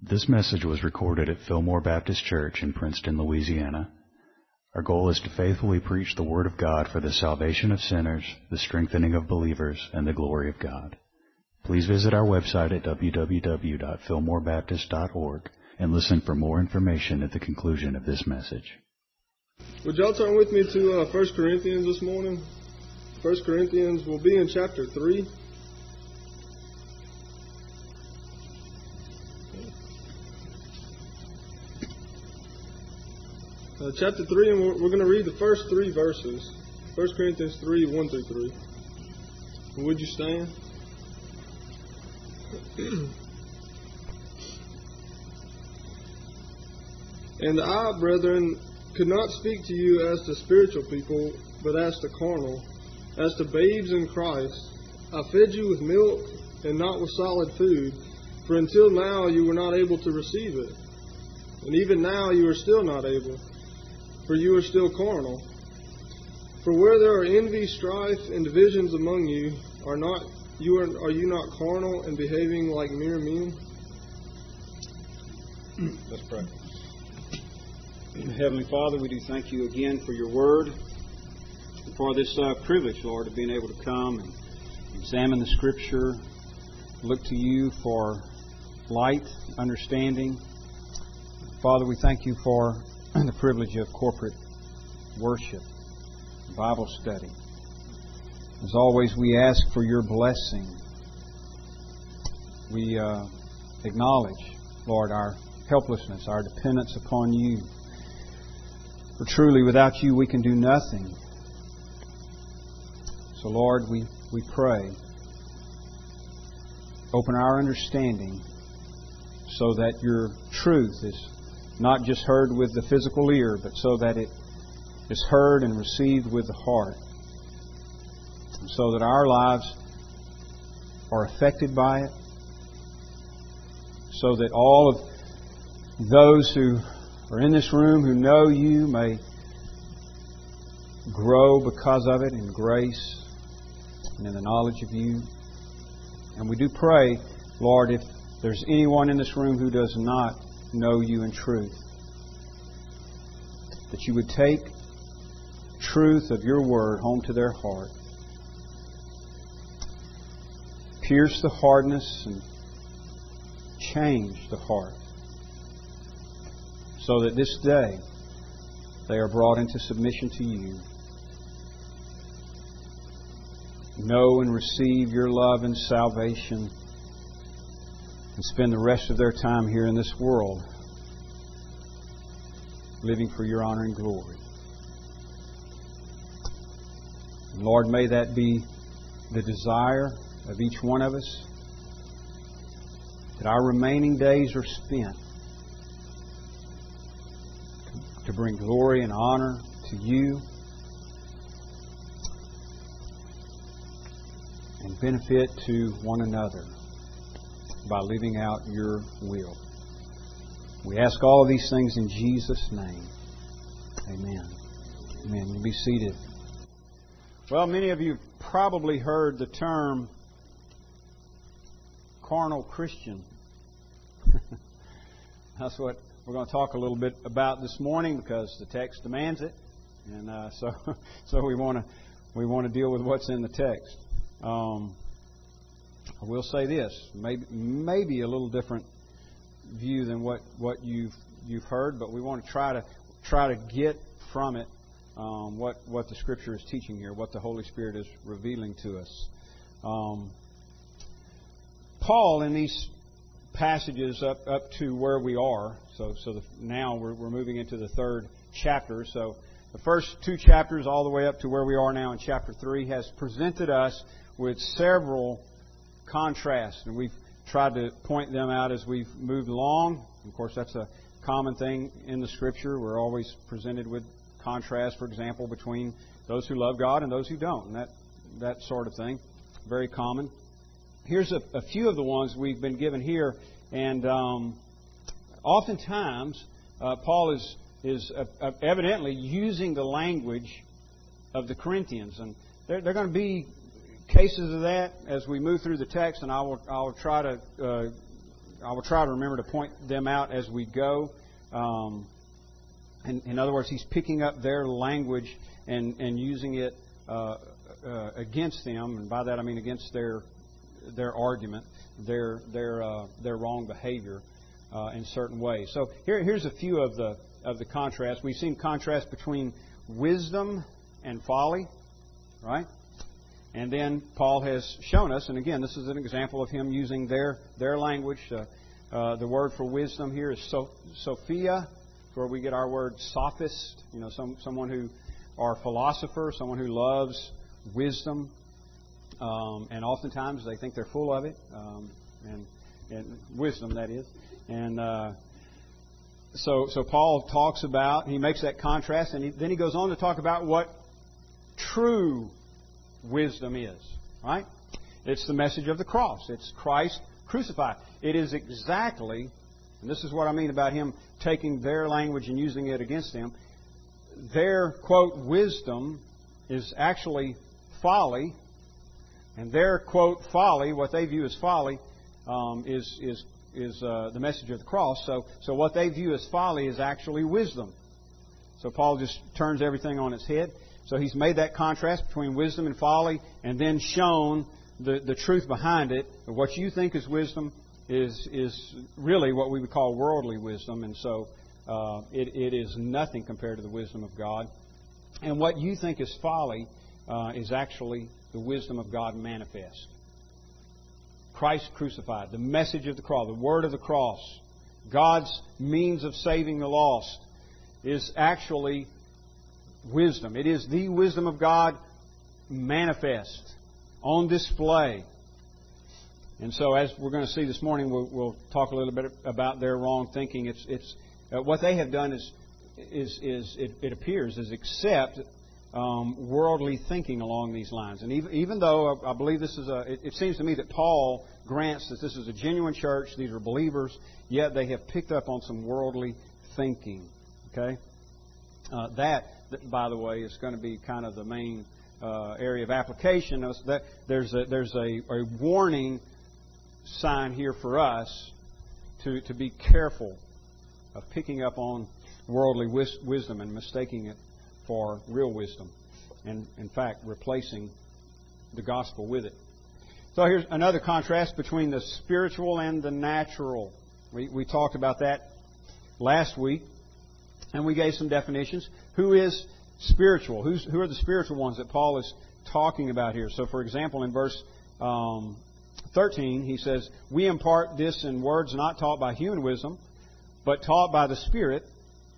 This message was recorded at Fillmore Baptist Church in Princeton, Louisiana. Our goal is to faithfully preach the Word of God for the salvation of sinners, the strengthening of believers, and the glory of God. Please visit our website at www.fillmorebaptist.org and listen for more information at the conclusion of this message. Would y'all turn with me to uh, 1 Corinthians this morning? 1 Corinthians will be in chapter 3. Uh, chapter 3, and we're, we're going to read the first three verses. 1 Corinthians 3, 1 through 3. Would you stand? and I, brethren, could not speak to you as to spiritual people, but as to carnal, as to babes in Christ. I fed you with milk and not with solid food, for until now you were not able to receive it. And even now you are still not able for you are still carnal. For where there are envy, strife, and divisions among you, are not you are, are you not carnal and behaving like mere men? Let's pray. Heavenly Father, we do thank you again for your word and for this uh, privilege, Lord, of being able to come and examine the Scripture, look to you for light, understanding. Father, we thank you for the privilege of corporate worship, Bible study. As always, we ask for your blessing. We uh, acknowledge, Lord, our helplessness, our dependence upon you. For truly, without you, we can do nothing. So, Lord, we, we pray. Open our understanding so that your truth is not just heard with the physical ear, but so that it is heard and received with the heart. And so that our lives are affected by it. So that all of those who are in this room who know you may grow because of it in grace and in the knowledge of you. And we do pray, Lord, if there's anyone in this room who does not know you in truth. That you would take truth of your word home to their heart. Pierce the hardness and change the heart. So that this day they are brought into submission to you. Know and receive your love and salvation and spend the rest of their time here in this world living for your honor and glory. And Lord, may that be the desire of each one of us that our remaining days are spent to bring glory and honor to you and benefit to one another by living out your will. We ask all of these things in Jesus' name. Amen. Amen. You be seated. Well, many of you probably heard the term carnal Christian. That's what we're going to talk a little bit about this morning because the text demands it, and uh, so so we want to we want to deal with what's in the text. Um, I will say this, maybe maybe a little different view than what, what you've you've heard, but we want to try to try to get from it um, what what the Scripture is teaching here, what the Holy Spirit is revealing to us. Um, Paul in these passages up up to where we are, so so the, now we're, we're moving into the third chapter. So the first two chapters, all the way up to where we are now in chapter three, has presented us with several contrasts, and we've tried to point them out as we've moved along. Of course, that's a common thing in the Scripture. We're always presented with contrast, for example, between those who love God and those who don't, and that that sort of thing. Very common. Here's a, a few of the ones we've been given here, and um, oftentimes uh, Paul is is uh, uh evidently using the language of the Corinthians, and they're, they're going to be cases of that as we move through the text, and I will, I will try to uh, I will try to remember to point them out as we go. Um, in, in, other words, he's picking up their language and, and using it uh, uh, against them, and by that I mean against their their argument, their their uh, their wrong behavior uh, in certain ways. So here, here's a few of the of the contrasts. We've seen contrast between wisdom and folly, right? And then Paul has shown us, and again, this is an example of him using their their language. Uh, uh, the word for wisdom here is so, Sophia, where we get our word sophist. You know, some, someone who, or philosopher, someone who loves wisdom, um, and oftentimes they think they're full of it, um, and, and wisdom that is. And uh, so, so Paul talks about, he makes that contrast, and he, then he goes on to talk about what true wisdom is. Right? It's the message of the cross. It's Christ crucified. It is exactly, and this is what I mean about him taking their language and using it against them. Their quote wisdom is actually folly, and their quote folly, what they view as folly, um, is is is uh, the message of the cross. So so what they view as folly is actually wisdom. So Paul just turns everything on its head. So he's made that contrast between wisdom and folly, and then shown the, the truth behind it. What you think is wisdom is is really what we would call worldly wisdom, and so uh, it, it is nothing compared to the wisdom of God. And what you think is folly uh, is actually the wisdom of God manifest. Christ crucified, the message of the cross, the word of the cross, God's means of saving the lost, is actually wisdom. It is the wisdom of God manifest, on display. And so, as we're going to see this morning, we'll, we'll talk a little bit about their wrong thinking. It's, it's uh, what they have done is, is, is it, it appears, is accept um, worldly thinking along these lines. And even, even though I, I believe this is a, it, it, seems to me that Paul grants that this is a genuine church, these are believers, yet they have picked up on some worldly thinking. Okay, uh, that, by the way, is going to be kind of the main uh, area of application. There's a, there's a, a warning sign here for us to, to be careful of picking up on worldly wis- wisdom and mistaking it for real wisdom, and in fact, replacing the gospel with it. So here's another contrast between the spiritual and the natural. We, we talked about that last week, and we gave some definitions. Who is spiritual? Who's, who are the spiritual ones that Paul is talking about here? So, for example, in verse um, 13, he says, We impart this in words not taught by human wisdom, but taught by the Spirit,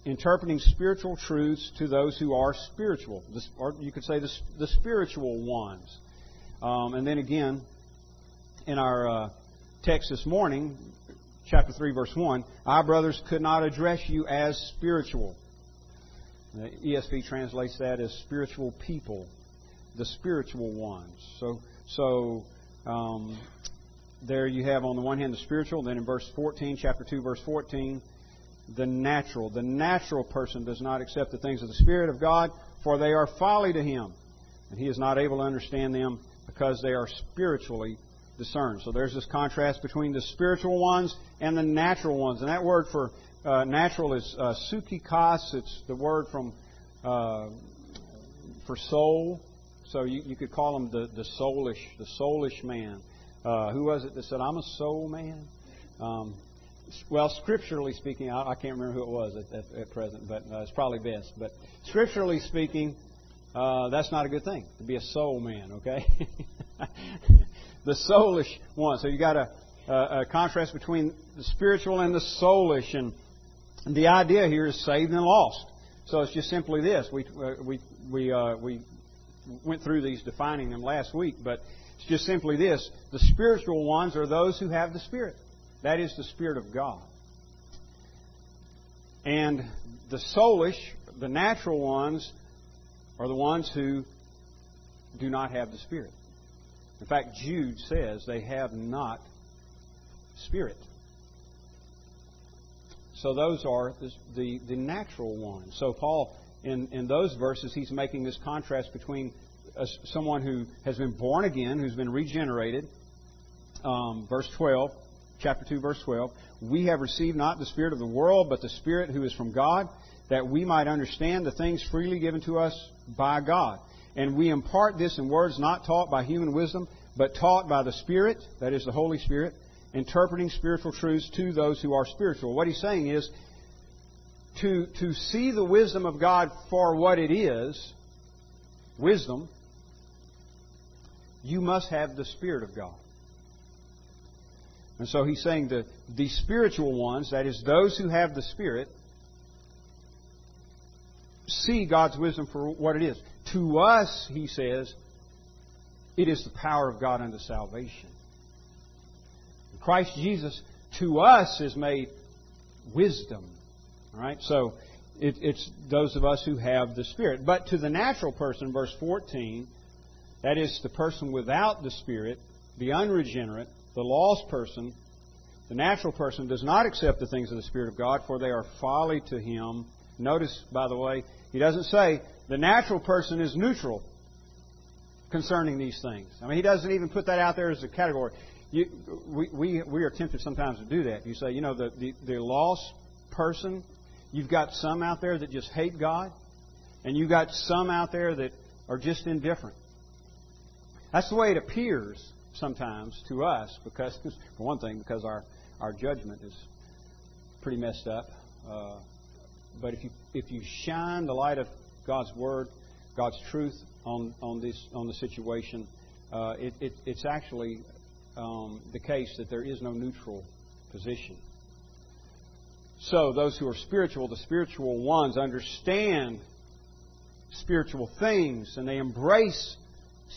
interpreting spiritual truths to those who are spiritual, or you could say the, the spiritual ones. Um, and then again, in our uh, text this morning, chapter 3, verse 1, I, brothers, could not address you as spiritual. The ESV translates that as spiritual people, the spiritual ones. So, so um, there you have on the one hand the spiritual, then in verse 14, chapter 2, verse 14, the natural. The natural person does not accept the things of the Spirit of God, for they are folly to him. And he is not able to understand them because they are spiritually discerned. So there's this contrast between the spiritual ones and the natural ones. And that word for uh, natural is uh, psychikos. It's the word from uh, for soul. So you, you could call him the, the soulish, the soulish man. Uh, who was it that said, "I'm a soul man"? Um, well, scripturally speaking, I, I, can't remember who it was at, at, at present, but uh, it's probably best. But scripturally speaking, uh, that's not a good thing to be a soul man. Okay, the soulish one. So you got a, a, a, contrast between the spiritual and the soulish, and, the idea here is saved and lost. So it's just simply this. We uh, we we uh, we went through these defining them last week, but it's just simply this: the spiritual ones are those who have the Spirit. That is the Spirit of God. And the soulish, the natural ones, are the ones who do not have the Spirit. In fact, Jude says they have not Spirit. So those are the, the, the natural ones. So Paul, in, in those verses, he's making this contrast between a, someone who has been born again, who's been regenerated, um, verse 12, chapter 2, verse 12. We have received not the Spirit of the world, but the Spirit who is from God, that we might understand the things freely given to us by God. And we impart this in words not taught by human wisdom, but taught by the Spirit, that is the Holy Spirit, interpreting spiritual truths to those who are spiritual. What he's saying is to, to see the wisdom of God for what it is, wisdom, you must have the Spirit of God. And so he's saying that the spiritual ones, that is, those who have the Spirit, see God's wisdom for what it is. To us, he says, it is the power of God unto salvation. Christ Jesus, to us, is made wisdom. All right? So it, it's those of us who have the Spirit. But to the natural person, verse 14, that is the person without the Spirit, the unregenerate, the lost person, the natural person does not accept the things of the Spirit of God, for they are folly to him. Notice, by the way, he doesn't say the natural person is neutral concerning these things. I mean, he doesn't even put that out there as a category. You, we, we, we are tempted sometimes to do that. You say, you know, the, the, the lost person, you've got some out there that just hate God, and you've got some out there that are just indifferent. That's the way it appears sometimes to us, because, for one thing, because our, our judgment is pretty messed up. Uh, but if you, if you shine the light of God's Word, God's truth on, on, this, on the situation, uh, it, it, it's actually um, the case that there is no neutral position. So, those who are spiritual, the spiritual ones, understand spiritual things and they embrace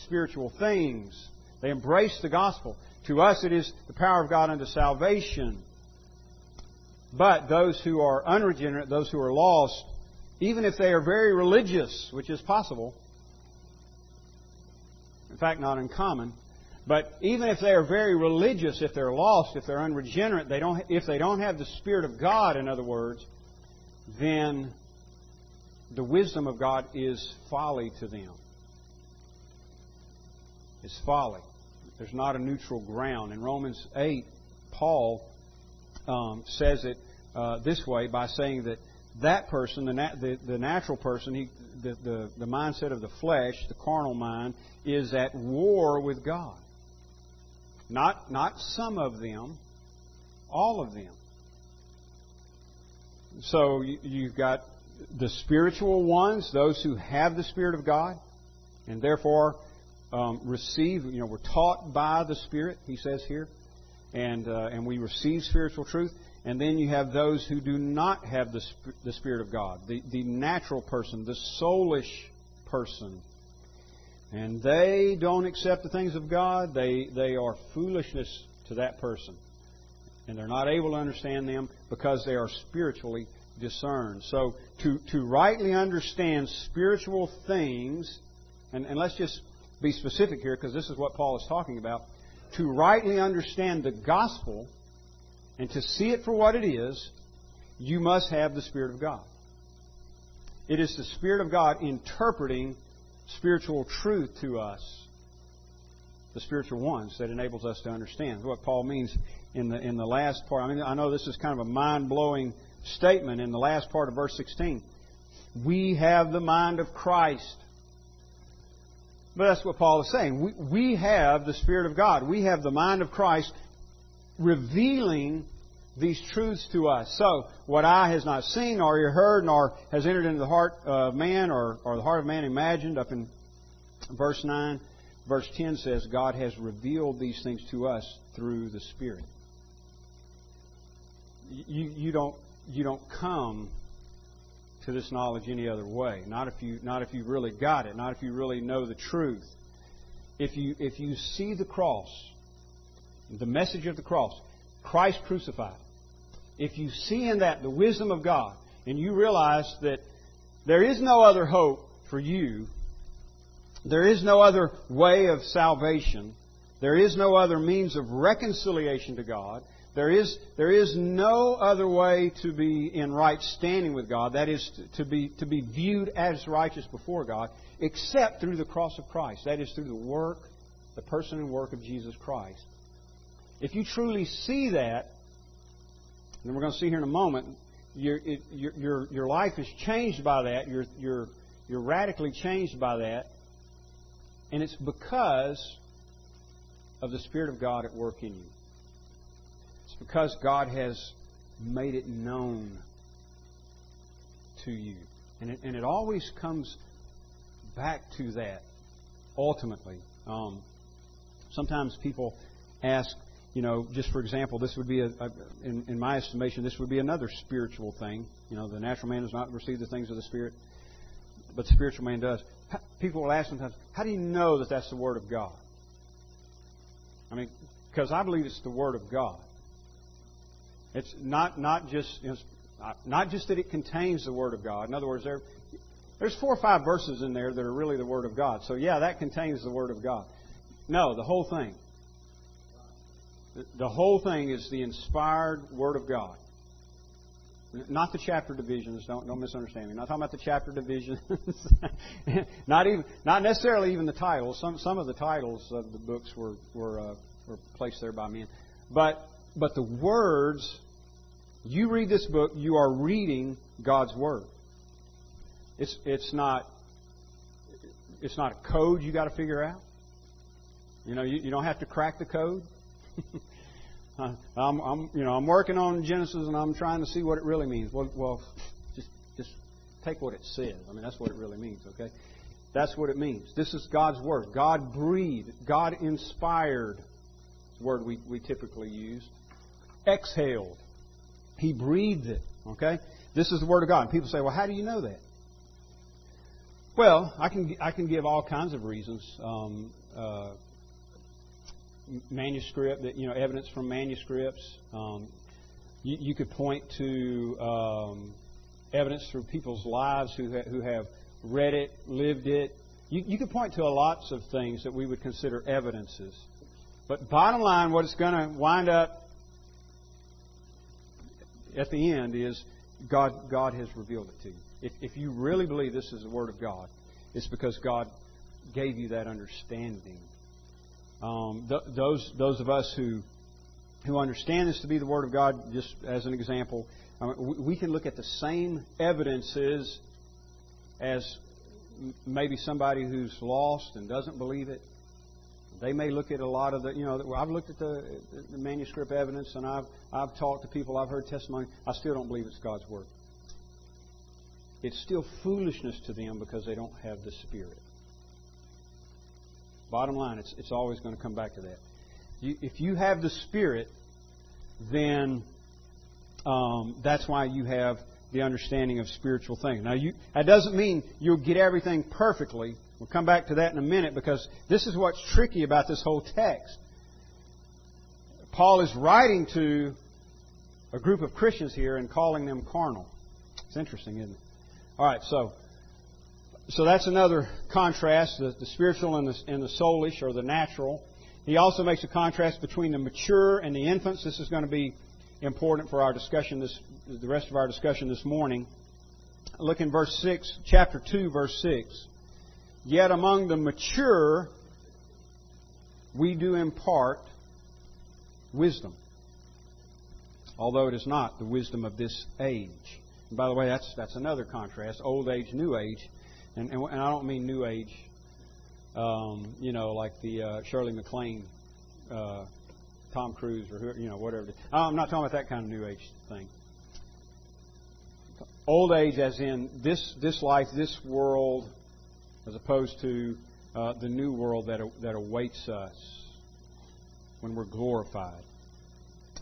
spiritual things. They embrace the gospel. To us, it is the power of God unto salvation. But those who are unregenerate, those who are lost, even if they are very religious, which is possible, in fact, not uncommon, but even if they are very religious, if they're lost, if they're unregenerate, they don't, if they don't have the Spirit of God, in other words, then the wisdom of God is folly to them. It's folly. There's not a neutral ground. In Romans 8, Paul um, says it uh, this way by saying that that person, the, nat- the, the natural person, he, the, the, the mindset of the flesh, the carnal mind, is at war with God. Not, not some of them, all of them. So you, you've got the spiritual ones, those who have the Spirit of God, and therefore um, receive, you know, we're taught by the Spirit, he says here, and, uh, and we receive spiritual truth. And then you have those who do not have the, the Spirit of God, the, the natural person, the soulish person. And they don't accept the things of God. They, they are foolishness to that person. And they're not able to understand them because they are spiritually discerned. So, to, to rightly understand spiritual things, and, and let's just be specific here because this is what Paul is talking about. To rightly understand the gospel, and to see it for what it is, you must have the Spirit of God. It is the Spirit of God interpreting spiritual truth to us, the spiritual ones, that enables us to understand what Paul means in the in the last part. I mean, I know this is kind of a mind blowing statement in the last part of verse 16. We have the mind of Christ. But that's what Paul is saying. We, we have the Spirit of God. We have the mind of Christ revealing these truths to us. So, what eye has not seen, nor ear heard, nor has entered into the heart of man, or, or the heart of man imagined, up in verse 9, verse 10 says, God has revealed these things to us through the Spirit. You, you, don't, you don't come to this knowledge any other way. Not if you not if you really got it, not if you really know the truth. If you if you see the cross, the message of the cross, Christ crucified. If you see in that the wisdom of God, and you realize that there is no other hope for you, there is no other way of salvation, there is no other means of reconciliation to God, there is, there is no other way to be in right standing with God, that is, to be, to be viewed as righteous before God, except through the cross of Christ. That is, through the work, the person and work of Jesus Christ. If you truly see that, and we're going to see here in a moment, your, it, your, your, your life is changed by that. You're, you're, you're radically changed by that. And it's because of the Spirit of God at work in you. It's because God has made it known to you. And it, and it always comes back to that, ultimately. Um, sometimes people ask, you know, just for example, this would be, a, a, in, in my estimation, this would be another spiritual thing. You know, the natural man does not receive the things of the Spirit, but the spiritual man does. People will ask sometimes, how do you know that that's the Word of God? I mean, because I believe it's the Word of God. It's not not just you know, uh, not just that it contains the Word of God. In other words, there there's four or five verses in there that are really the Word of God. So yeah, that contains the Word of God. No, the whole thing. The whole thing is the inspired Word of God. Not the chapter divisions. Don't don't misunderstand me. I'm not talking about the chapter divisions. not even not necessarily even the titles. Some some of the titles of the books were were uh, were placed there by men. But but the words you read this book, you are reading God's Word. It's, it's, not, it's not a code you got to figure out. You know, you, you don't have to crack the code. I'm, I'm, you know, I'm working on Genesis and I'm trying to see what it really means. Well, well, just, just take what it says. I mean, that's what it really means. Okay, that's what it means. This is God's word. God breathed, God inspired. Word we, we typically use. Exhaled. He breathed it. Okay? This is the Word of God. And people say, well, how do you know that? Well, I can, I can give all kinds of reasons. Um, uh, manuscript, that, you know, evidence from manuscripts. Um, you, you, could point to um, evidence through people's lives who, ha- who have read it, lived it. You, you could point to a lots of things that we would consider evidences. But bottom line, what it's going to wind up at the end is God, God has revealed it to you. If, if you really believe this is the Word of God, it's because God gave you that understanding. Um, th- those, those of us who, who understand this to be the Word of God, just as an example, mean, we can look at the same evidences as maybe somebody who's lost and doesn't believe it, they may look at a lot of the, you know, I've looked at the, the manuscript evidence and I've, I've talked to people, I've heard testimony. I still don't believe it's God's Word. It's still foolishness to them because they don't have the Spirit. Bottom line, it's, it's always going to come back to that. You, if you have the Spirit, then um, that's why you have the understanding of spiritual things. Now, you, that doesn't mean you'll get everything perfectly, We'll come back to that in a minute because this is what's tricky about this whole text. Paul is writing to a group of Christians here and calling them carnal. It's interesting, isn't it? All right, so so that's another contrast: the, the spiritual and the, and the soulish or the natural. He also makes a contrast between the mature and the infants. This is going to be important for our discussion this the rest of our discussion this morning. Look in verse six, chapter two, verse six. Yet among the mature, we do impart wisdom, although it is not the wisdom of this age. And by the way, that's that's another contrast: old age, new age, and and, and I don't mean new age, um, you know, like the uh, Shirley MacLaine, uh, Tom Cruise, or who, you know, whatever. I'm not talking about that kind of new age thing. Old age, as in this this life, this world as opposed to uh, the new world that, that awaits us when we're glorified.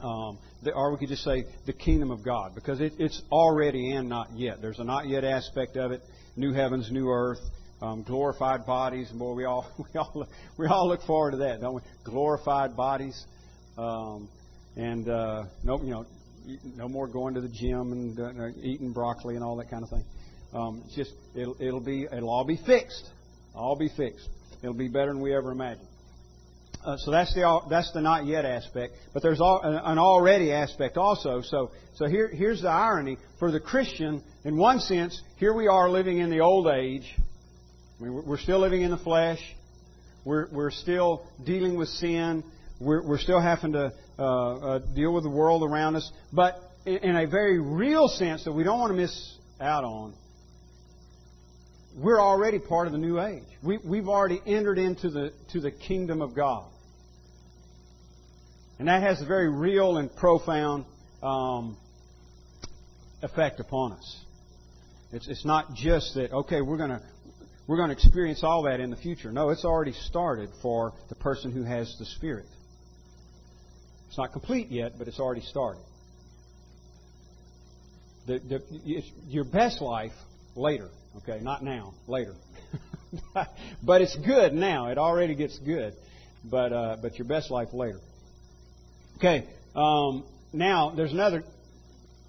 Um, the, or we could just say the kingdom of God, because it, it's already and not yet. There's a not yet aspect of it. New heavens, new earth, um, glorified bodies. And boy, we all we all we all look forward to that, don't we? Glorified bodies, um, and uh, no, you know, no more going to the gym and uh, eating broccoli and all that kind of thing. Um, it's just it'll, it'll be it'll all be fixed, all be fixed. It'll be better than we ever imagined. Uh, so that's the that's the not yet aspect. But there's all, an already aspect also. So so here here's the irony for the Christian. In one sense, here we are living in the old age. I mean, we're still living in the flesh. We're we're still dealing with sin. We're we're still having to uh, uh, deal with the world around us, but in, in a very real sense that we don't want to miss out on. We're already part of the new age. We, we've already entered into the to the kingdom of God, and that has a very real and profound um, effect upon us. It's, it's not just that okay, we're going to we're going to experience all that in the future. No, it's already started for the person who has the Spirit. It's not complete yet, but it's already started. The, the, your best life later, okay, not now, later. but it's good now. It already gets good, but uh, but your best life later. Okay, um, now there's another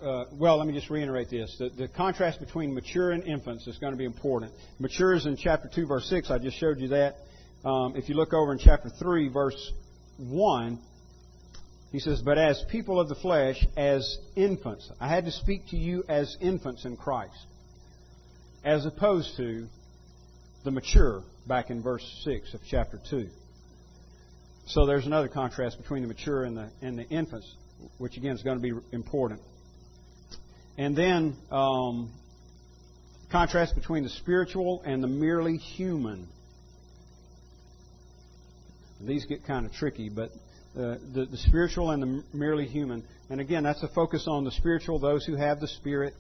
uh, well, let me just reiterate this. The, the, contrast between mature and infants is going to be important. Mature is in chapter 2, verse 6. I just showed you that. Um, if you look over in chapter 3, verse 1, he says, But as people of the flesh, as infants. I had to speak to you as infants in Christ, as opposed to the mature back in verse 6 of chapter 2. So there's another contrast between the mature and the, and the infants, which again is going to be important. And then um, contrast between the spiritual and the merely human. These get kind of tricky, but uh, the, the spiritual and the merely human. And again, that's a focus on the spiritual, those who have the Spirit,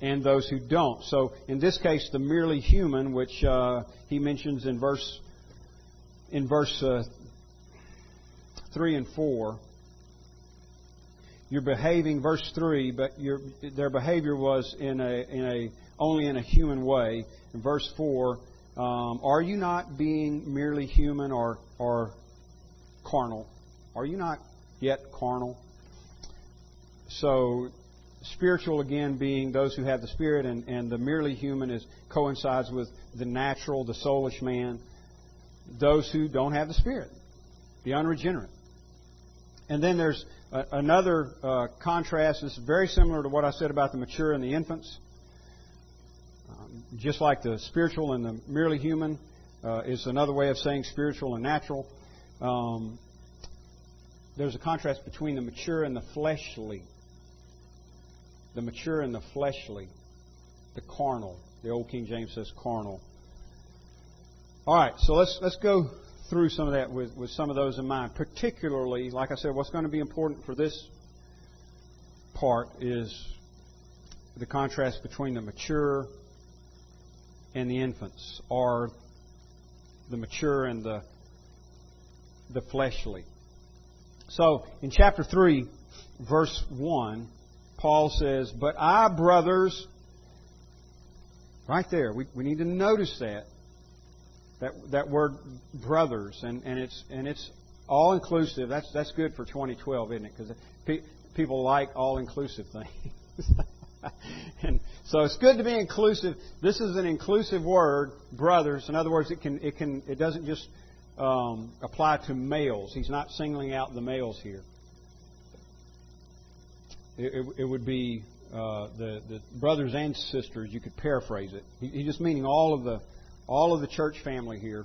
and those who don't. So in this case, the merely human, which uh, he mentions in verse in verse uh, three and four, you're behaving, verse three, but your, their behavior was in a, in a only in a human way. In verse four, um, are you not being merely human or or carnal? Are you not yet carnal? So, spiritual again being those who have the spirit, and, and the merely human is coincides with the natural, the soulish man. Those who don't have the spirit, the unregenerate. And then there's a, another uh, contrast. that's very similar to what I said about the mature and the infants. Um, just like the spiritual and the merely human uh, is another way of saying spiritual and natural. Um, there's a contrast between the mature and the fleshly. The mature and the fleshly. The carnal. The old King James says carnal. All right, so let's let's go through some of that with, with some of those in mind. Particularly, like I said, what's going to be important for this part is the contrast between the mature and the infants, or the mature and the the fleshly. So, in chapter 3, verse 1, Paul says, But I, brothers, right there, we, we need to notice that that that word brothers, and, and it's and it's all inclusive. That's that's good for 2012, isn't it? Because pe- people like all inclusive things. and so it's good to be inclusive. This is an inclusive word, brothers. In other words, it can it can it doesn't just um, apply to males. He's not singling out the males here. It, it, would be uh, the the brothers and sisters. You could paraphrase it. He, he's just meaning all of the all of the church family here.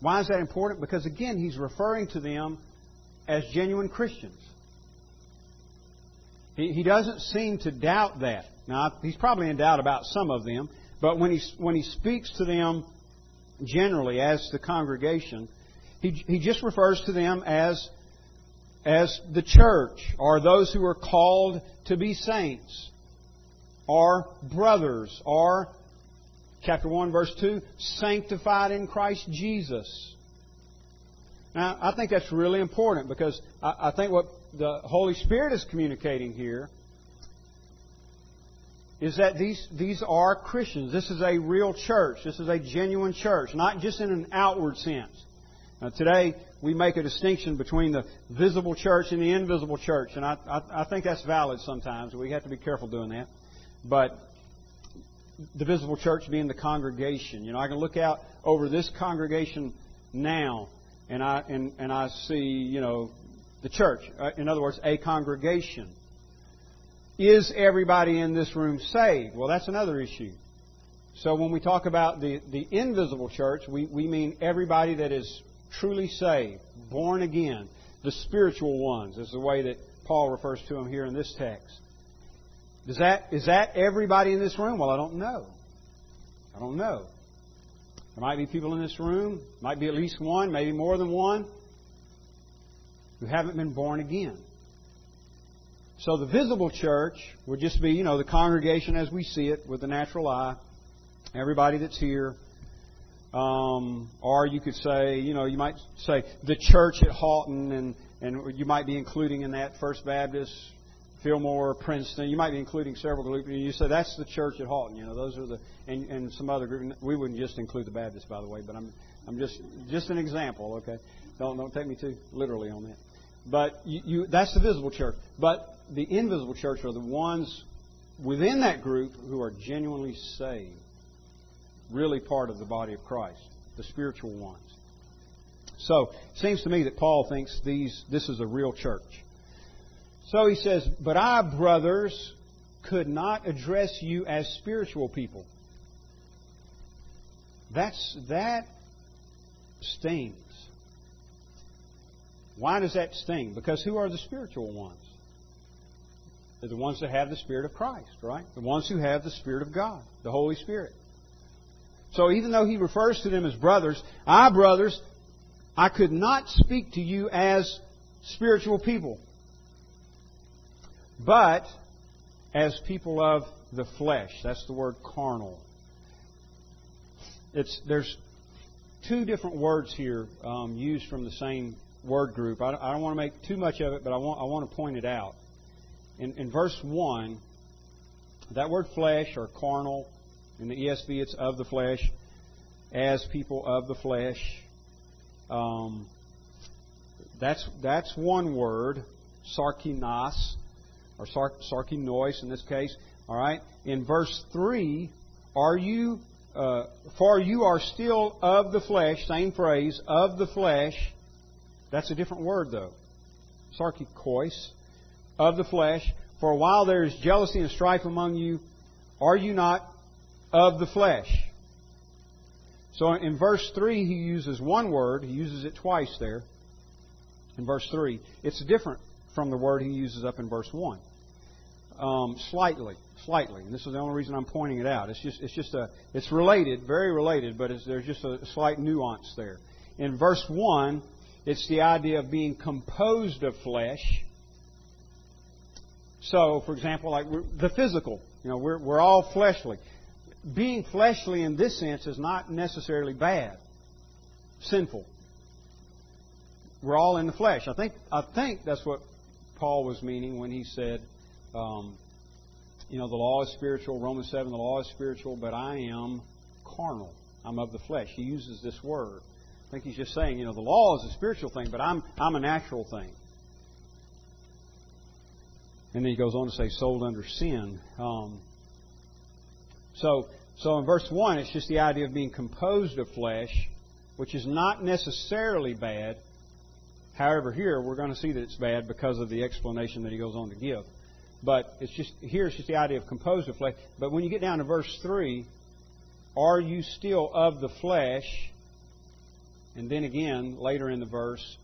Why is that important? Because again, he's referring to them as genuine Christians. He, he doesn't seem to doubt that. Now, he's probably in doubt about some of them, but when he, when he speaks to them generally as the congregation, he, he just refers to them as, as the church, or those who are called to be saints, or brothers, or chapter 1, verse 2, sanctified in Christ Jesus. Now, I think that's really important because I, think what the Holy Spirit is communicating here is that these, these are Christians. This is a real church. This is a genuine church, not just in an outward sense. Now, today, we make a distinction between the visible church and the invisible church, and I, I, I think that's valid sometimes. We have to be careful doing that. But the visible church being the congregation. You know, I can look out over this congregation now, and I and, and I see, you know, the church. Uh, in other words, a congregation. Is everybody in this room saved? Well, that's another issue. So when we talk about the, the invisible church, we, we mean everybody that is truly saved, born again, the spiritual ones is the way that Paul refers to them here in this text. Does that, is that everybody in this room? Well, I don't know. I don't know. There might be people in this room, might be at least one, maybe more than one, who haven't been born again. So the visible church would just be, you know, the congregation as we see it with the natural eye, everybody that's here. Um, or you could say, you know, you might say the church at Haughton, and, and you might be including in that First Baptist, Fillmore, Princeton. You might be including several groups. And you say that's the church at Haughton. You know, those are the and, and some other group. We wouldn't just include the Baptists, by the way, but I'm I'm just just an example. Okay, don't don't take me too literally on that. But you, you that's the visible church. But the invisible church are the ones within that group who are genuinely saved, really part of the body of Christ, the spiritual ones. So it seems to me that Paul thinks these this is a real church. So he says, But I, brothers, could not address you as spiritual people. That's, that stings. Why does that sting? Because who are the spiritual ones? They're the ones that have the Spirit of Christ, right? The ones who have the Spirit of God, the Holy Spirit. So even though he refers to them as brothers, I, brothers, I could not speak to you as spiritual people but as people of the flesh. That's the word carnal. It's, there's two different words here um, used from the same word group. I, I, don't want to make too much of it, but I want, I want to point it out. In, in verse 1, that word flesh or carnal, in the ESV it's of the flesh, as people of the flesh. Um, that's, that's one word, sarkinos or sarkinos in this case. All right. In verse three, are you? Uh, for you are still of the flesh. Same phrase of the flesh. That's a different word though. Sarkikos of the flesh. For while there is jealousy and strife among you, are you not of the flesh? So in verse 3, he uses one word. He uses it twice there. In verse 3. It's different from the word he uses up in verse 1. Um, slightly, slightly. And this is the only reason I'm pointing it out. It's just, it's just a, it's related, very related, but there's just a slight nuance there. In verse 1, it's the idea of being composed of flesh. So, for example, like the physical, you know, we're, we're all fleshly. Being fleshly in this sense is not necessarily bad, sinful. We're all in the flesh. I think, I think that's what Paul was meaning when he said, um, you know, the law is spiritual. Romans 7, the law is spiritual, but I am carnal. I'm of the flesh. He uses this word. I think he's just saying, you know, the law is a spiritual thing, but I'm, I'm a natural thing. And then he goes on to say, sold under sin. Um, so, so in verse 1, it's just the idea of being composed of flesh, which is not necessarily bad, However, here we're going to see that it's bad because of the explanation that he goes on to give. But it's just here it's just the idea of composed of flesh. But when you get down to verse three, are you still of the flesh? And then again, later in the verse,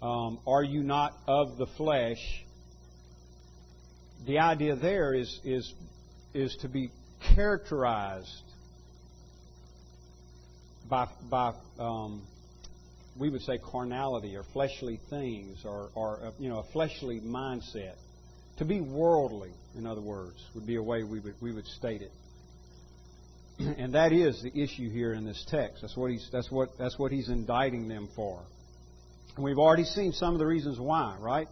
um, are you not of the flesh? The idea there is is is to be characterized by by um, we would say carnality or fleshly things or, or uh, you know, a fleshly mindset. To be worldly, in other words, would be a way we would, we would state it. and that is the issue here in this text. That's what he's, that's what, that's what he's indicting them for. And we've already seen some of the reasons why, right?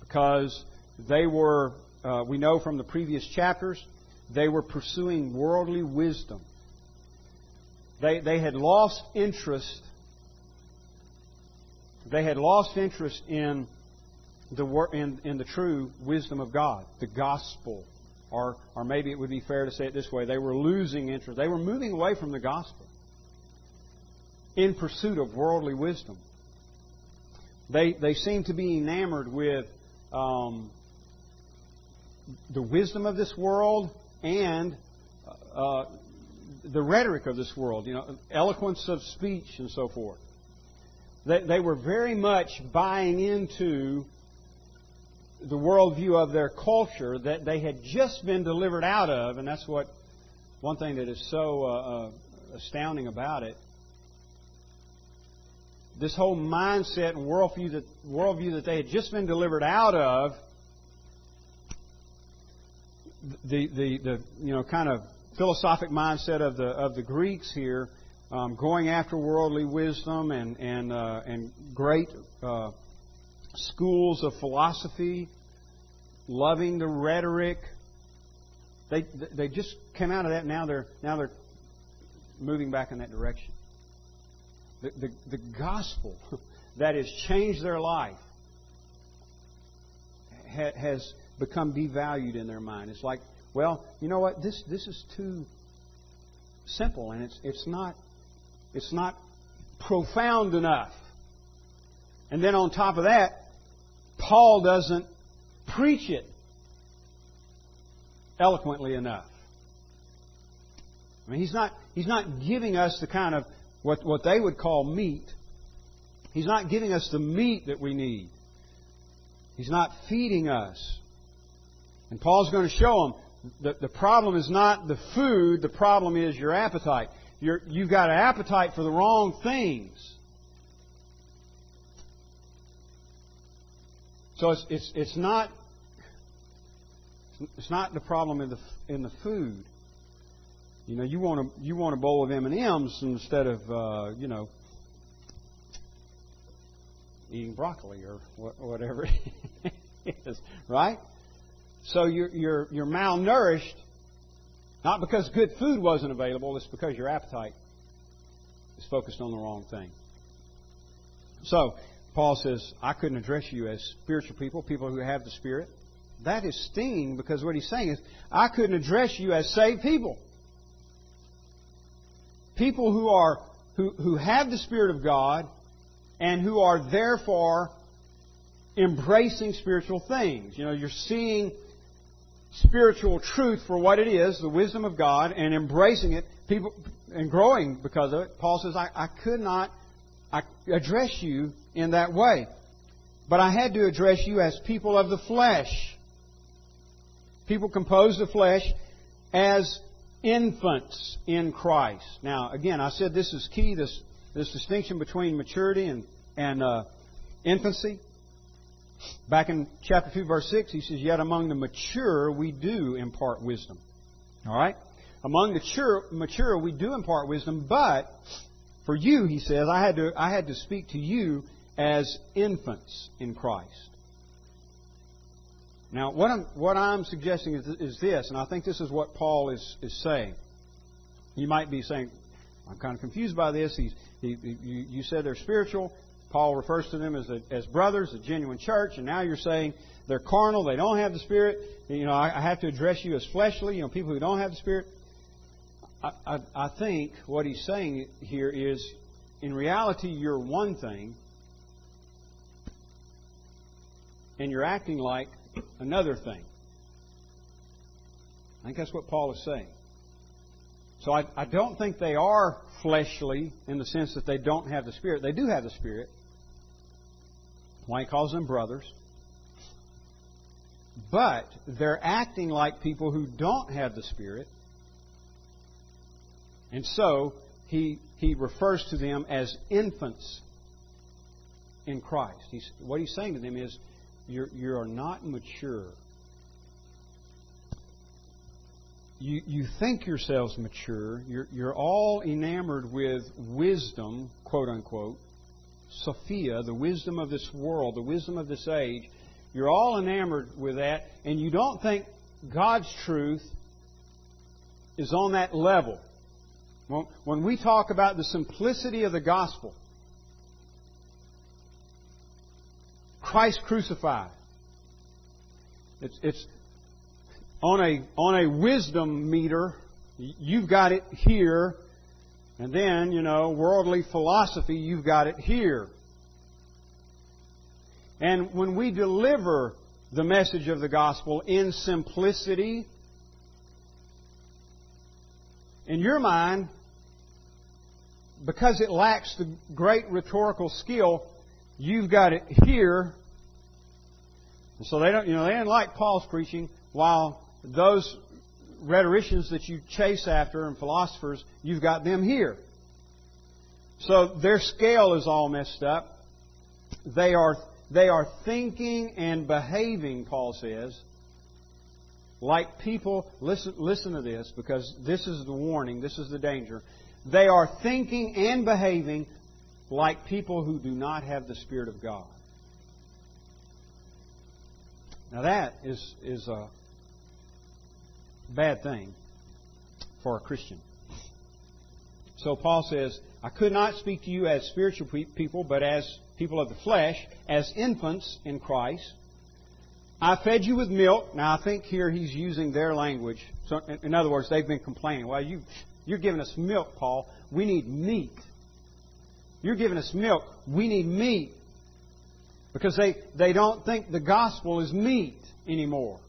Because they were, uh, we know from the previous chapters, they were pursuing worldly wisdom. They, they had lost interest they had lost interest in the, in, in the true wisdom of God, the gospel. Or, or maybe it would be fair to say it this way they were losing interest. They were moving away from the gospel in pursuit of worldly wisdom. They, they seem to be enamored with um, the wisdom of this world and uh, the rhetoric of this world, you know, eloquence of speech and so forth. They, they were very much buying into the worldview of their culture that they had just been delivered out of, and that's what one thing that is so uh, uh, astounding about it. This whole mindset and worldview that worldview that they had just been delivered out of, the the, the you know kind of philosophic mindset of the of the Greeks here, um, going after worldly wisdom and and uh, and great uh, schools of philosophy, loving the rhetoric. They they just came out of that. Now they're now they're moving back in that direction. The the, the gospel that has changed their life has become devalued in their mind. It's like, well, you know what? This this is too simple, and it's it's not it's not profound enough. And then on top of that, Paul doesn't preach it eloquently enough. I mean, he's not, he's not giving us the kind of what, what they would call meat. He's not giving us the meat that we need. He's not feeding us. And Paul's going to show them that the problem is not the food, the problem is your appetite. You're, you've got an appetite for the wrong things. So it's, it's, it's not it's not the problem in the in the food. You know, you want a you want a bowl of M and M's instead of uh, you know eating broccoli or whatever it is, right? So you're you're you're malnourished, not because good food wasn't available. It's because your appetite is focused on the wrong thing. So Paul says, I couldn't address you as spiritual people, people who have the Spirit that is stinging because what he's saying is, I couldn't address you as saved people. People who are who, who have the Spirit of God and who are therefore embracing spiritual things. You know, you're seeing spiritual truth for what it is, the wisdom of God, and embracing it, people and growing because of it. Paul says, I, I could not I address you in that way. But I had to address you as people of the flesh people composed of flesh as infants in Christ. Now, again, I said this is key, this, this distinction between maturity and, and uh, infancy. Back in chapter 2, verse 6, he says, Yet among the mature we do impart wisdom. All right? Among the mature, we do impart wisdom, but for you, he says, I had to, I had to speak to you as infants in Christ. Now, what I'm, what I'm suggesting is, is this, and I think this is what Paul is, is saying. You might be saying, I'm kind of confused by this. He's, he, you said they're spiritual. Paul refers to them as, a, as brothers, a genuine church, and now you're saying they're carnal, they don't have the Spirit. You know, I, I have to address you as fleshly, you know, people who don't have the Spirit. I, I, I think what he's saying here is, in reality, you're one thing, and you're acting like another thing. I think that's what Paul is saying. So I, I don't think they are fleshly in the sense that they don't have the Spirit. They do have the Spirit. Why he calls them brothers. But they're acting like people who don't have the Spirit. And so he, he refers to them as infants in Christ. He's, what he's saying to them is you're, you are not mature. You, you think yourselves mature. You're, you're all enamored with wisdom, quote unquote, Sophia, the wisdom of this world, the wisdom of this age. You're all enamored with that, and you don't think God's truth is on that level. When we talk about the simplicity of the gospel, Christ crucified. It's, it's on a on a wisdom meter. You've got it here, and then you know worldly philosophy. You've got it here. And when we deliver the message of the gospel in simplicity, in your mind, because it lacks the great rhetorical skill, you've got it here. And so they don't, you know, they didn't like Paul's preaching, while those rhetoricians that you chase after and philosophers, you've got them here. So their scale is all messed up. They are, they are thinking and behaving, Paul says, like people, listen, listen to this because this is the warning, this is the danger. They are thinking and behaving like people who do not have the Spirit of God. Now that is, is a bad thing for a Christian. So Paul says, I could not speak to you as spiritual people, but as people of the flesh, as infants in Christ. I fed you with milk. Now, I think here he's using their language. So, in other words, they've been complaining. Well, you, you're giving us milk, Paul. We need meat. You're giving us milk. We need meat. Because they, they don't think the gospel is meat anymore.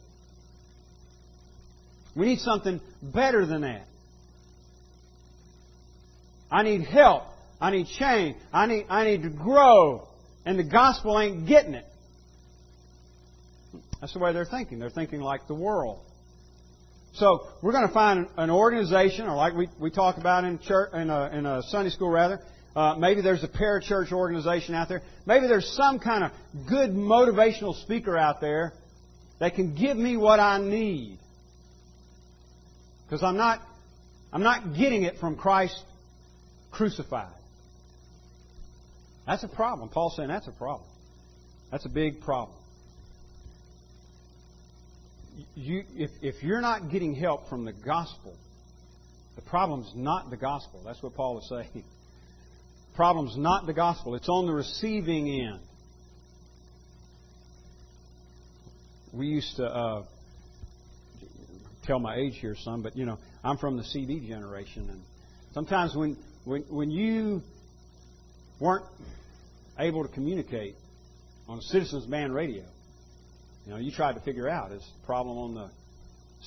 We need something better than that. I need help. I need change. I need, I need to grow. And the gospel ain't getting it. That's the way they're thinking. They're thinking like the world. So we're going to find an organization, or like we, we talk about in church, in a, in a Sunday school rather. Uh, maybe there's a parachurch organization out there. Maybe there's some kind of good motivational speaker out there that can give me what I need. Because I'm not, I'm not getting it from Christ crucified. That's a problem. Paul's saying that's a problem. That's a big problem you, if, if you're not getting help from the gospel, the problem's not the gospel. That's what Paul is saying. The problem's not the gospel. It's on the receiving end. We used to uh, tell my age here, son, but you know, I'm from the CB generation, and sometimes when when when you weren't able to communicate on a Citizens Band radio, you know, you tried to figure out is the problem on the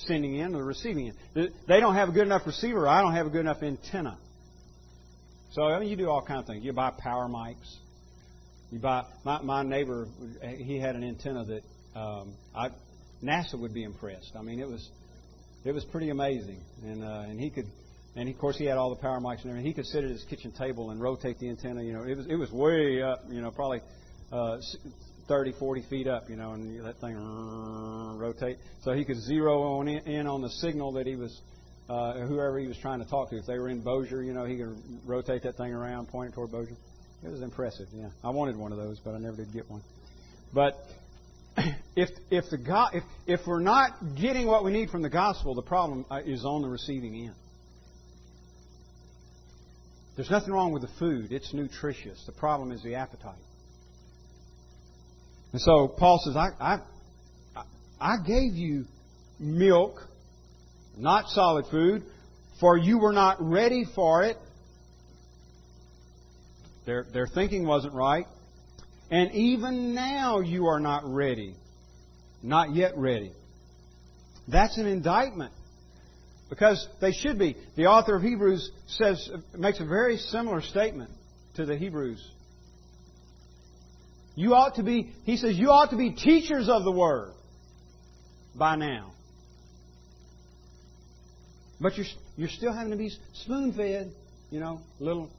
sending end or the receiving end. They don't have a good enough receiver. I don't have a good enough antenna. So I mean, you do all kinds of things. You buy power mics. You buy my my neighbor. He had an antenna that um, I NASA would be impressed. I mean, it was it was pretty amazing, and uh, and he could. And of course, he had all the power mics and everything. He could sit at his kitchen table and rotate the antenna. You know, it was it was way up. You know, probably uh, 30, 40 feet up, you know, and that thing rotate. So he could zero on in on the signal that he was, uh, whoever he was trying to talk to. If they were in Bossier, you know, he could rotate that thing around, point it toward Bossier. It was impressive. Yeah, I wanted one of those, but I never did get one. But if if the God, if if we're not getting what we need from the gospel, the problem uh, is on the receiving end. There's nothing wrong with the food; it's nutritious. The problem is the appetite. And so Paul says, I, I, I gave you milk, not solid food, for you were not ready for it. Their, their thinking wasn't right. And even now you are not ready. Not yet ready. That's an indictment. Because they should be. The author of Hebrews says makes a very similar statement to the Hebrews you ought to be, he says, you ought to be teachers of the Word by now. But you're, you're still having to be spoon fed, you know, little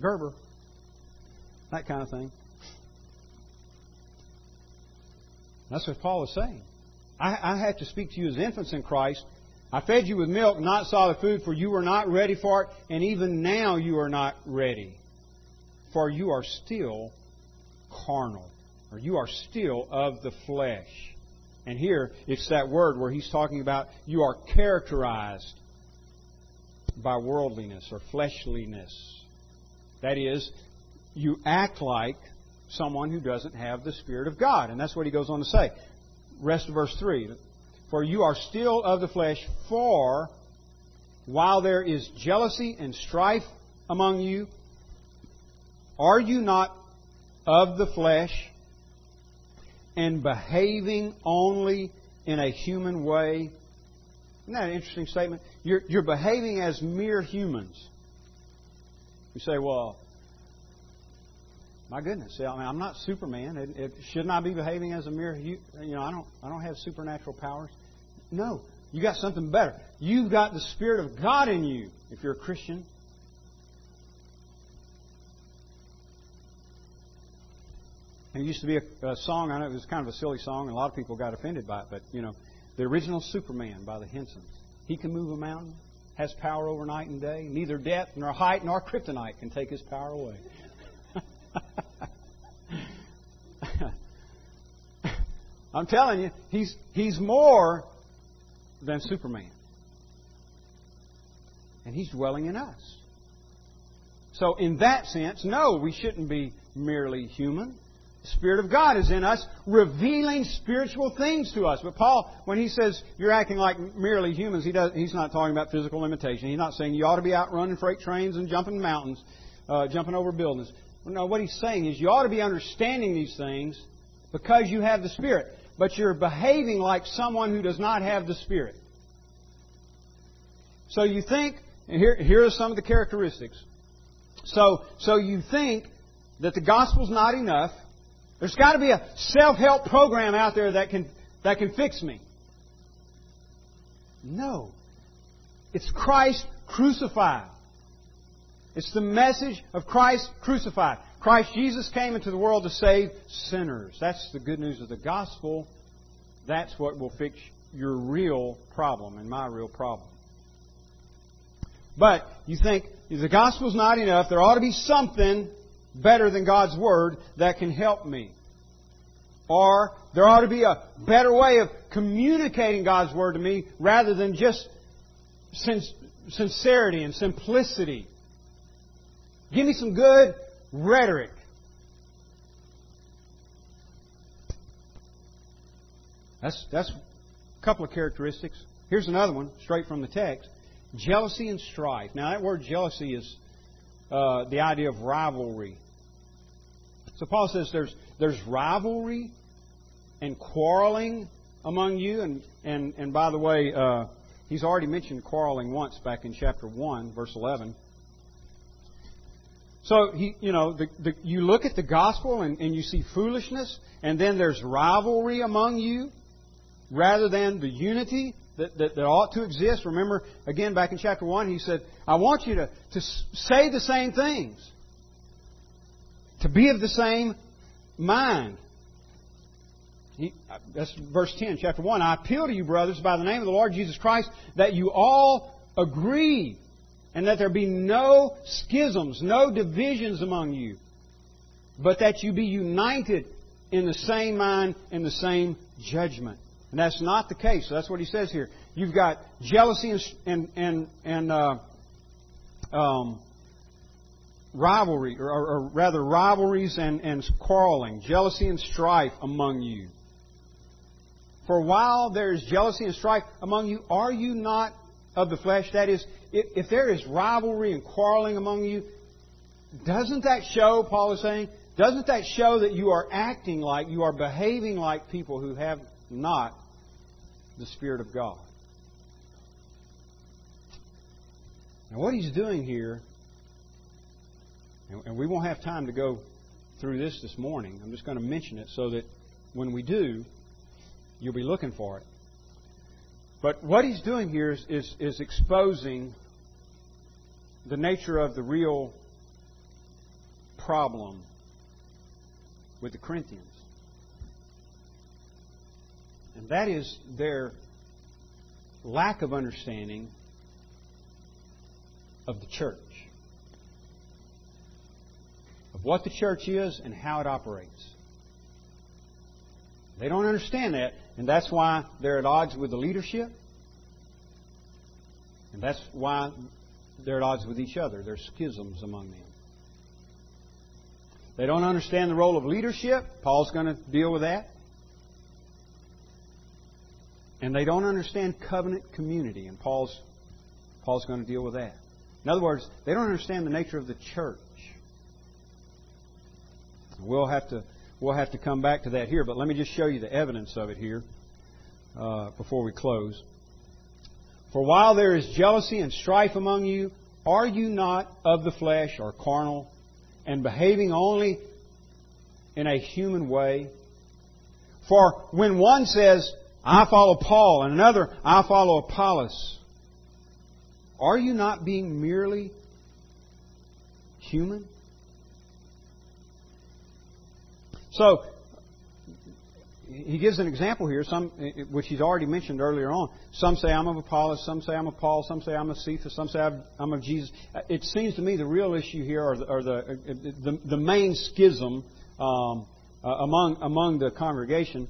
Gerber, that kind of thing. That's what Paul is saying. I, I to speak to you as infants in Christ. I fed you with milk, not solid food, for you were not ready for it, and even now you are not ready for you are still carnal, or you are still of the flesh. And here it's that word where he's talking about you are characterized by worldliness or fleshliness. That is, you act like someone who doesn't have the Spirit of God. And that's what he goes on to say. Rest of verse 3. For you are still of the flesh, for while there is jealousy and strife among you, are you not of the flesh and behaving only in a human way? Isn't that an interesting statement? You're, you're behaving as mere humans. You say, well, my goodness, I mean, I'm not Superman. It, it, shouldn't I be behaving as a mere, you know, I don't, I don't have supernatural powers. No, you got something better. You've got the Spirit of God in you. If you're a Christian, it used to be a, a, song. I know it was kind of a silly song, and a lot of people got offended by it. But you know, the original Superman by the Hensons. He can move a mountain, has power over night and day. Neither depth nor height nor kryptonite can take his power away. I'm telling you, he's he's more than Superman. And he's dwelling in us. So in that sense, no, we shouldn't be merely human. Spirit of God is in us, revealing spiritual things to us. But Paul, when he says you're acting like merely humans, he does, he's not talking about physical limitation. He's not saying you ought to be out running freight trains and jumping mountains, uh, jumping over buildings. No, what he's saying is you ought to be understanding these things because you have the Spirit. But you're behaving like someone who does not have the Spirit. So you think, and here, here are some of the characteristics. So, so you think that the gospel's not enough there's got to be a self-help program out there that can, that can fix me. No. It's Christ crucified. It's the message of Christ crucified. Christ Jesus came into the world to save sinners. That's the good news of the gospel. That's what will fix your real problem and my real problem. But you think the gospel's not enough. There ought to be something better than God's Word that can help me. Or there ought to be a better way of communicating God's Word to me rather than just sincerity and simplicity. Give me some good rhetoric. That's, that's a couple of characteristics. Here's another one, straight from the text jealousy and strife. Now, that word jealousy is uh, the idea of rivalry. So Paul says there's, there's rivalry and quarreling among you. And, and, and by the way, uh, he's already mentioned quarreling once back in chapter 1, verse 11. So, he, you know, the, the, you look at the gospel and, and you see foolishness, and then there's rivalry among you rather than the unity that, that, that, ought to exist. Remember, again, back in chapter 1, he said, I want you to, to say the same things to be of the same mind. He, that's verse 10, chapter 1. I appeal to you, brothers, by the name of the Lord Jesus Christ, that you all agree and that there be no schisms, no divisions among you, but that you be united in the same mind and the same judgment. And that's not the case. So that's what he says here. You've got jealousy and, and, and, and uh, um, rivalry, or, or rather rivalries and, and quarreling, jealousy and strife among you. For while there is jealousy and strife among you, are you not of the flesh? That is, if, if there is rivalry and quarreling among you, doesn't that show, Paul is saying, doesn't that show that you are acting like, you are behaving like people who have not the Spirit of God? Now, what he's doing here and we won't have time to go through this this morning. I'm just going to mention it so that when we do, you'll be looking for it. But what he's doing here is, is, is exposing the nature of the real problem with the Corinthians. And that is their lack of understanding of the church what the church is and how it operates. They don't understand that, and that's why they're at odds with the leadership. And that's why they're at odds with each other. There's schisms among them. They don't understand the role of leadership. Paul's going to deal with that. And they don't understand covenant community, and Paul's, Paul's going to deal with that. In other words, they don't understand the nature of the church. We'll have to we'll have to come back to that here, but let me just show you the evidence of it here uh, before we close. For while there is jealousy and strife among you, are you not of the flesh or carnal and behaving only in a human way? For when one says, I follow Paul, and another, I follow Apollos, are you not being merely human? So, he gives an example here, some which he's already mentioned earlier on. Some say I'm of Apollos, some say I'm of Paul, some say I'm of Cephas, some say I'm of Jesus. It seems to me the real issue here, or the the, the, the, main schism um, uh, among among the congregation,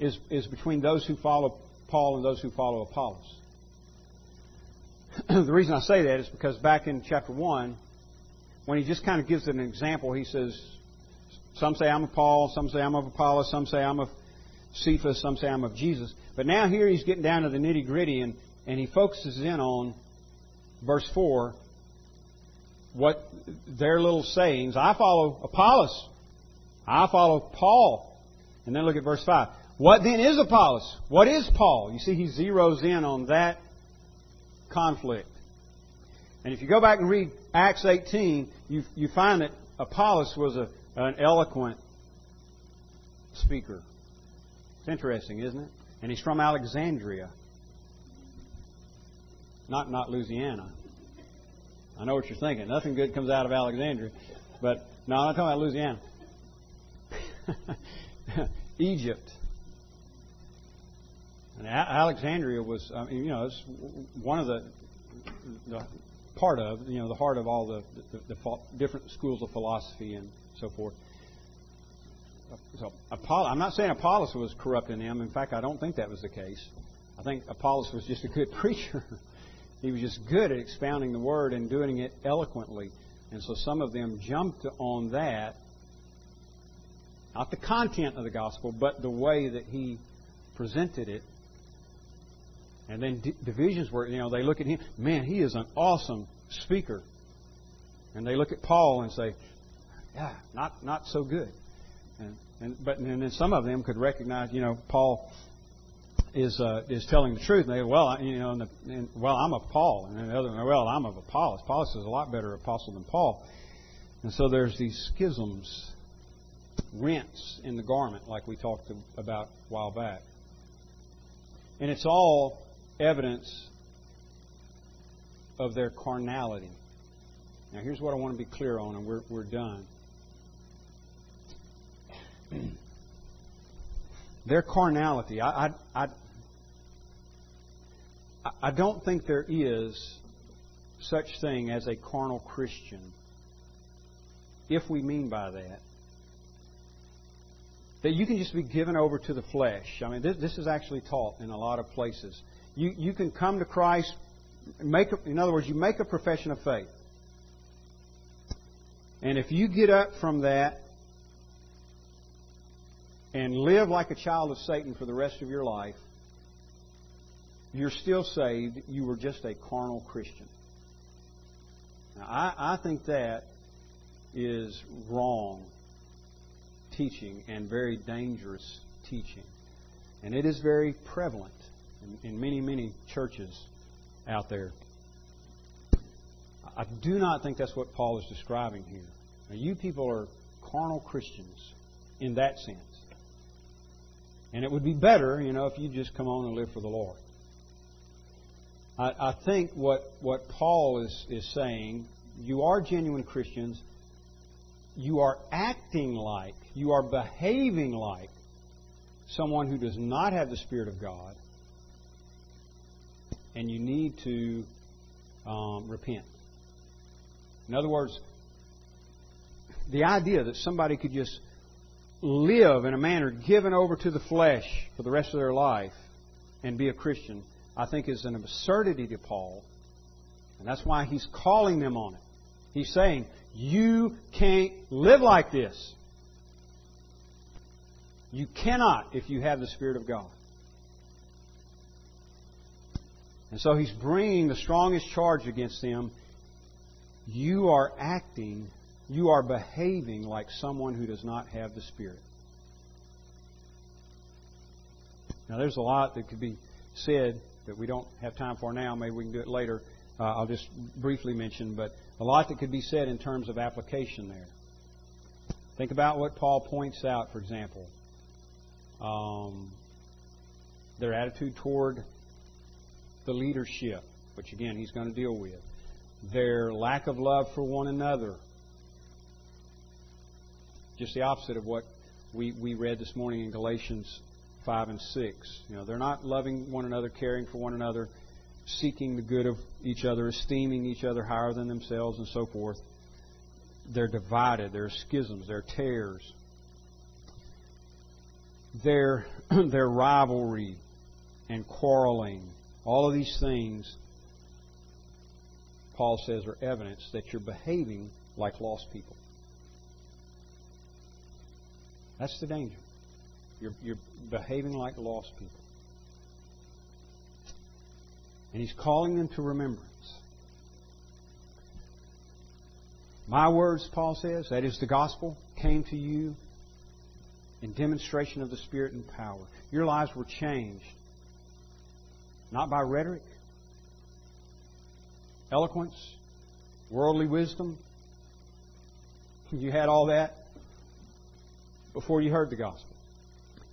is is between those who follow Paul and those who follow Apollos. the reason I say that is because back in chapter one, when he just kind of gives an example, he says, "Some say I'm of Paul, some say I'm of Apollos, some say I'm of Cephas, some say I'm of Jesus. But now here he's getting down to the nitty gritty and, and he focuses in on verse 4, what their little sayings. I follow Apollos. I follow Paul. And then look at verse 5. What then is Apollos? What is Paul? You see, he zeroes in on that conflict. And if you go back and read Acts 18, you, you find that Apollos was a, an eloquent speaker. It's interesting, isn't it? And he's from Alexandria. Not not Louisiana. I know what you're thinking. Nothing good comes out of Alexandria. But no, I'm not talking about Louisiana. Egypt. And Alexandria was, you know, it's one of the, the part of, you know, the heart of all the, the, the different schools of philosophy and so forth so Apollos, I'm not saying Apollos was corrupt in them. In fact, I don't think that was the case. I think Apollos was just a good preacher. he was just good at expounding the word and doing it eloquently. And so some of them jumped on that, not the content of the gospel, but the way that he presented it. And then divisions were, you know, they look at him, man, he is an awesome speaker. And they look at Paul and say, yeah, not, not so good. And, and but and then some of them could recognize, you know, Paul is uh, is telling the truth. And they well, you know, and the, and, well, I'm of Paul, and the other well, I'm of Apollos. Apollos is a lot better apostle than Paul. And so there's these schisms, rents in the garment, like we talked about a while back. And it's all evidence of their carnality. Now, here's what I want to be clear on, and we're, we're done. Their carnality. I, I, I, I don't think there is such thing as a carnal Christian, if we mean by that. That you can just be given over to the flesh. I mean, this, this is actually taught in a lot of places. You, you can come to Christ, make a, in other words, you make a profession of faith. And if you get up from that and live like a child of Satan for the rest of your life, you're still saved. You were just a carnal Christian. Now, I, I think that is wrong teaching and very dangerous teaching. And it is very prevalent in, in many, many churches out there. I do not think that's what Paul is describing here. Now, you people are carnal Christians in that sense. And it would be better, you know, if you just come on and live for the Lord. I, I think what, what Paul is, is saying, you are genuine Christians. You are acting like, you are behaving like someone who does not have the Spirit of God. And you need to um, repent. In other words, the idea that somebody could just live in a manner given over to the flesh for the rest of their life and be a Christian, I think is an absurdity to Paul. And that's why he's calling them on it. He's saying, You can't live like this. You cannot if you have the Spirit of God. And so he's bringing the strongest charge against them. You are acting you are behaving like someone who does not have the Spirit. Now, there's a lot that could be said that we don't have time for now. Maybe we can do it later. Uh, I'll just briefly mention, but a lot that could be said in terms of application there. Think about what Paul points out, for example. Um, their attitude toward the leadership, which again he's going to deal with. Their lack of love for one another. Just the opposite of what we, we read this morning in Galatians 5 and 6. You know, they're not loving one another, caring for one another, seeking the good of each other, esteeming each other higher than themselves, and so forth. They're divided. There are schisms. There are tears. Their, their rivalry and quarreling, all of these things, Paul says, are evidence that you're behaving like lost people. That's the danger. You're, you're behaving like lost people. And he's calling them to remembrance. My words, Paul says, that is the gospel, came to you in demonstration of the Spirit and power. Your lives were changed, not by rhetoric, eloquence, worldly wisdom. You had all that before you heard the gospel.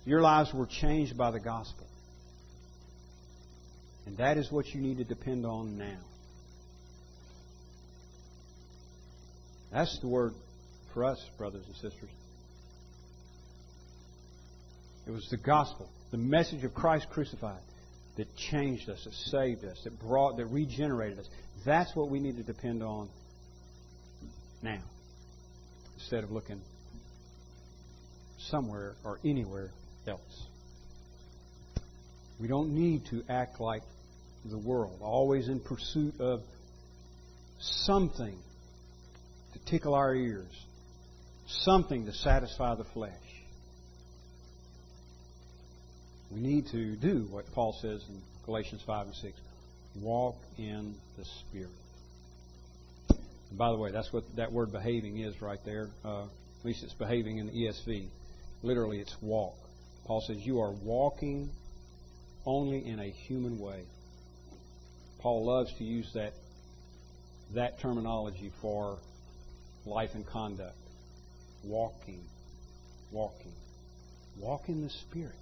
Your lives were changed by the gospel. And that is what you need to depend on now. That's the word for us, brothers and sisters. It was the gospel, the message of Christ crucified, that changed us, that saved us, that brought, that regenerated us. That's what we need to depend on now, instead of looking somewhere or anywhere else. We don't need to act like the world, always in pursuit of something to tickle our ears, something to satisfy the flesh. We need to do what Paul says in Galatians 5 and 6 walk in the Spirit. And by the way, that's what that word behaving is right there. Uh, at least it's behaving in the ESV. Literally, it's walk. Paul says, You are walking only in a human way. Paul loves to use that, that terminology for life and conduct. Walking. Walking. Walk in the Spirit.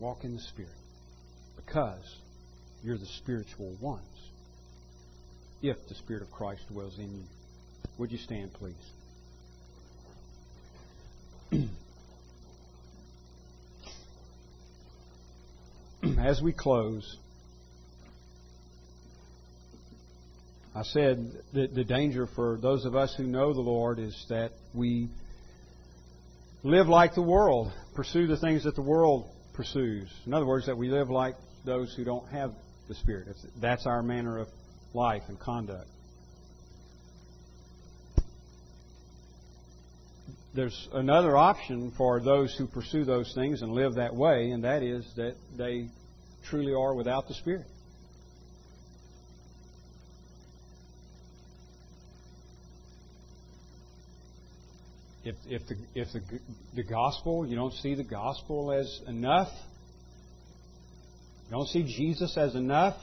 Walk in the Spirit. Because you're the spiritual ones. If the Spirit of Christ dwells in you. Would you stand, please? As we close, I said that the danger for those of us who know the Lord is that we live like the world, pursue the things that the world pursues. In other words, that we live like those who don't have the Spirit. That's our manner of life and conduct. There's another option for those who pursue those things and live that way, and that is that they truly are without the Spirit. If, if, the, if the, the gospel, you don't see the gospel as enough, you don't see Jesus as enough,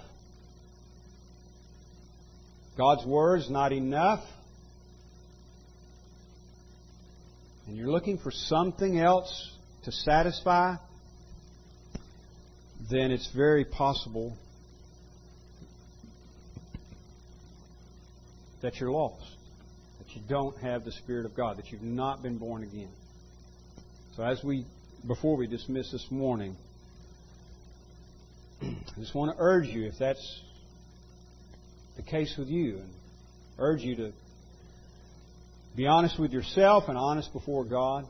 God's Word is not enough, and you're looking for something else to satisfy, then it's very possible that you're lost, that you don't have the Spirit of God, that you've not been born again. So as we, before we dismiss this morning, I just want to urge you, if that's the case with you, and urge you to be honest with yourself and honest before God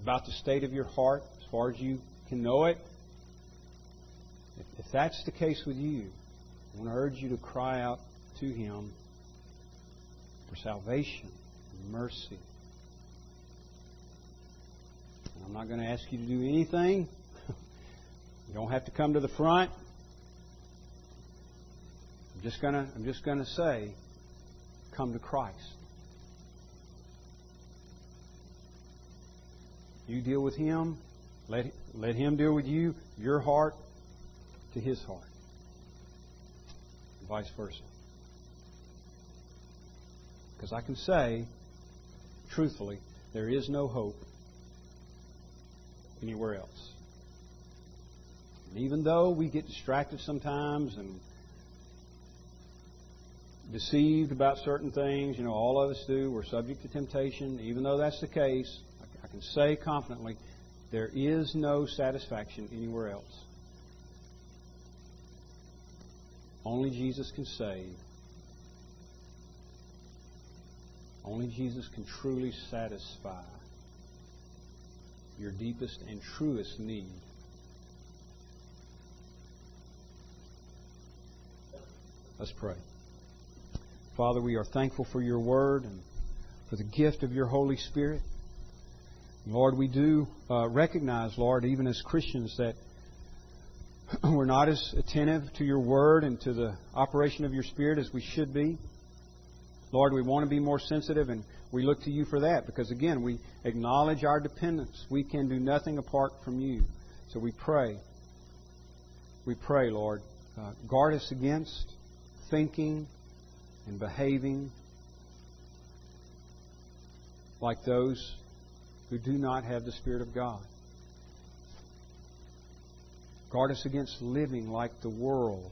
about the state of your heart as far as you can know it. If, that's the case with you, I want to urge you to cry out to Him for salvation and mercy. I'm not going to ask you to do anything. you don't have to come to the front. I'm just going to I'm just going to say come to Christ. You deal with him. Let, let him deal with you, your heart to his heart. And vice versa. Because I can say, truthfully, there is no hope anywhere else. And even though we get distracted sometimes and deceived about certain things, you know, all of us do, we're subject to temptation, even though that's the case, I can say confidently, there is no satisfaction anywhere else. Only Jesus can save. Only Jesus can truly satisfy your deepest and truest need. Let's pray. Father, we are thankful for your word and for the gift of your Holy Spirit. Lord, we do uh, recognize, Lord, even as Christians, that we're not as attentive to your word and to the operation of your Spirit as we should be. Lord, we want to be more sensitive, and we look to you for that because, again, we acknowledge our dependence. We can do nothing apart from you. So we pray. We pray, Lord, uh, guard us against thinking and behaving like those who do not have the Spirit of God. Guard us against living like the world.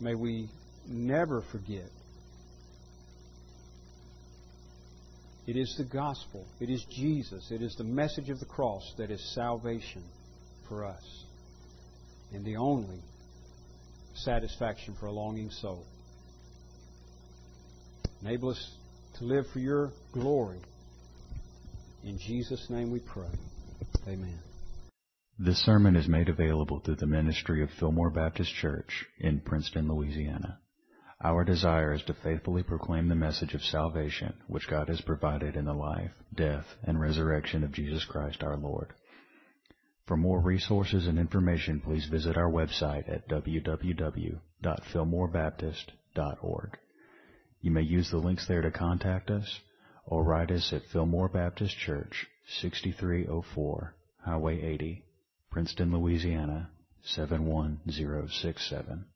May we never forget it is the gospel, it is Jesus, it is the message of the cross that is salvation for us and the only satisfaction for a longing soul. Enable us to live for your glory. In Jesus' name we pray. Amen. This sermon is made available through the ministry of Fillmore Baptist Church in Princeton, Louisiana. Our desire is to faithfully proclaim the message of salvation which God has provided in the life, death, and resurrection of Jesus Christ our Lord. For more resources and information, please visit our website at www.fillmorebaptist.org. You may use the links there to contact us or write us at Fillmore Baptist Church, 6304 Highway 80, Princeton, Louisiana 71067.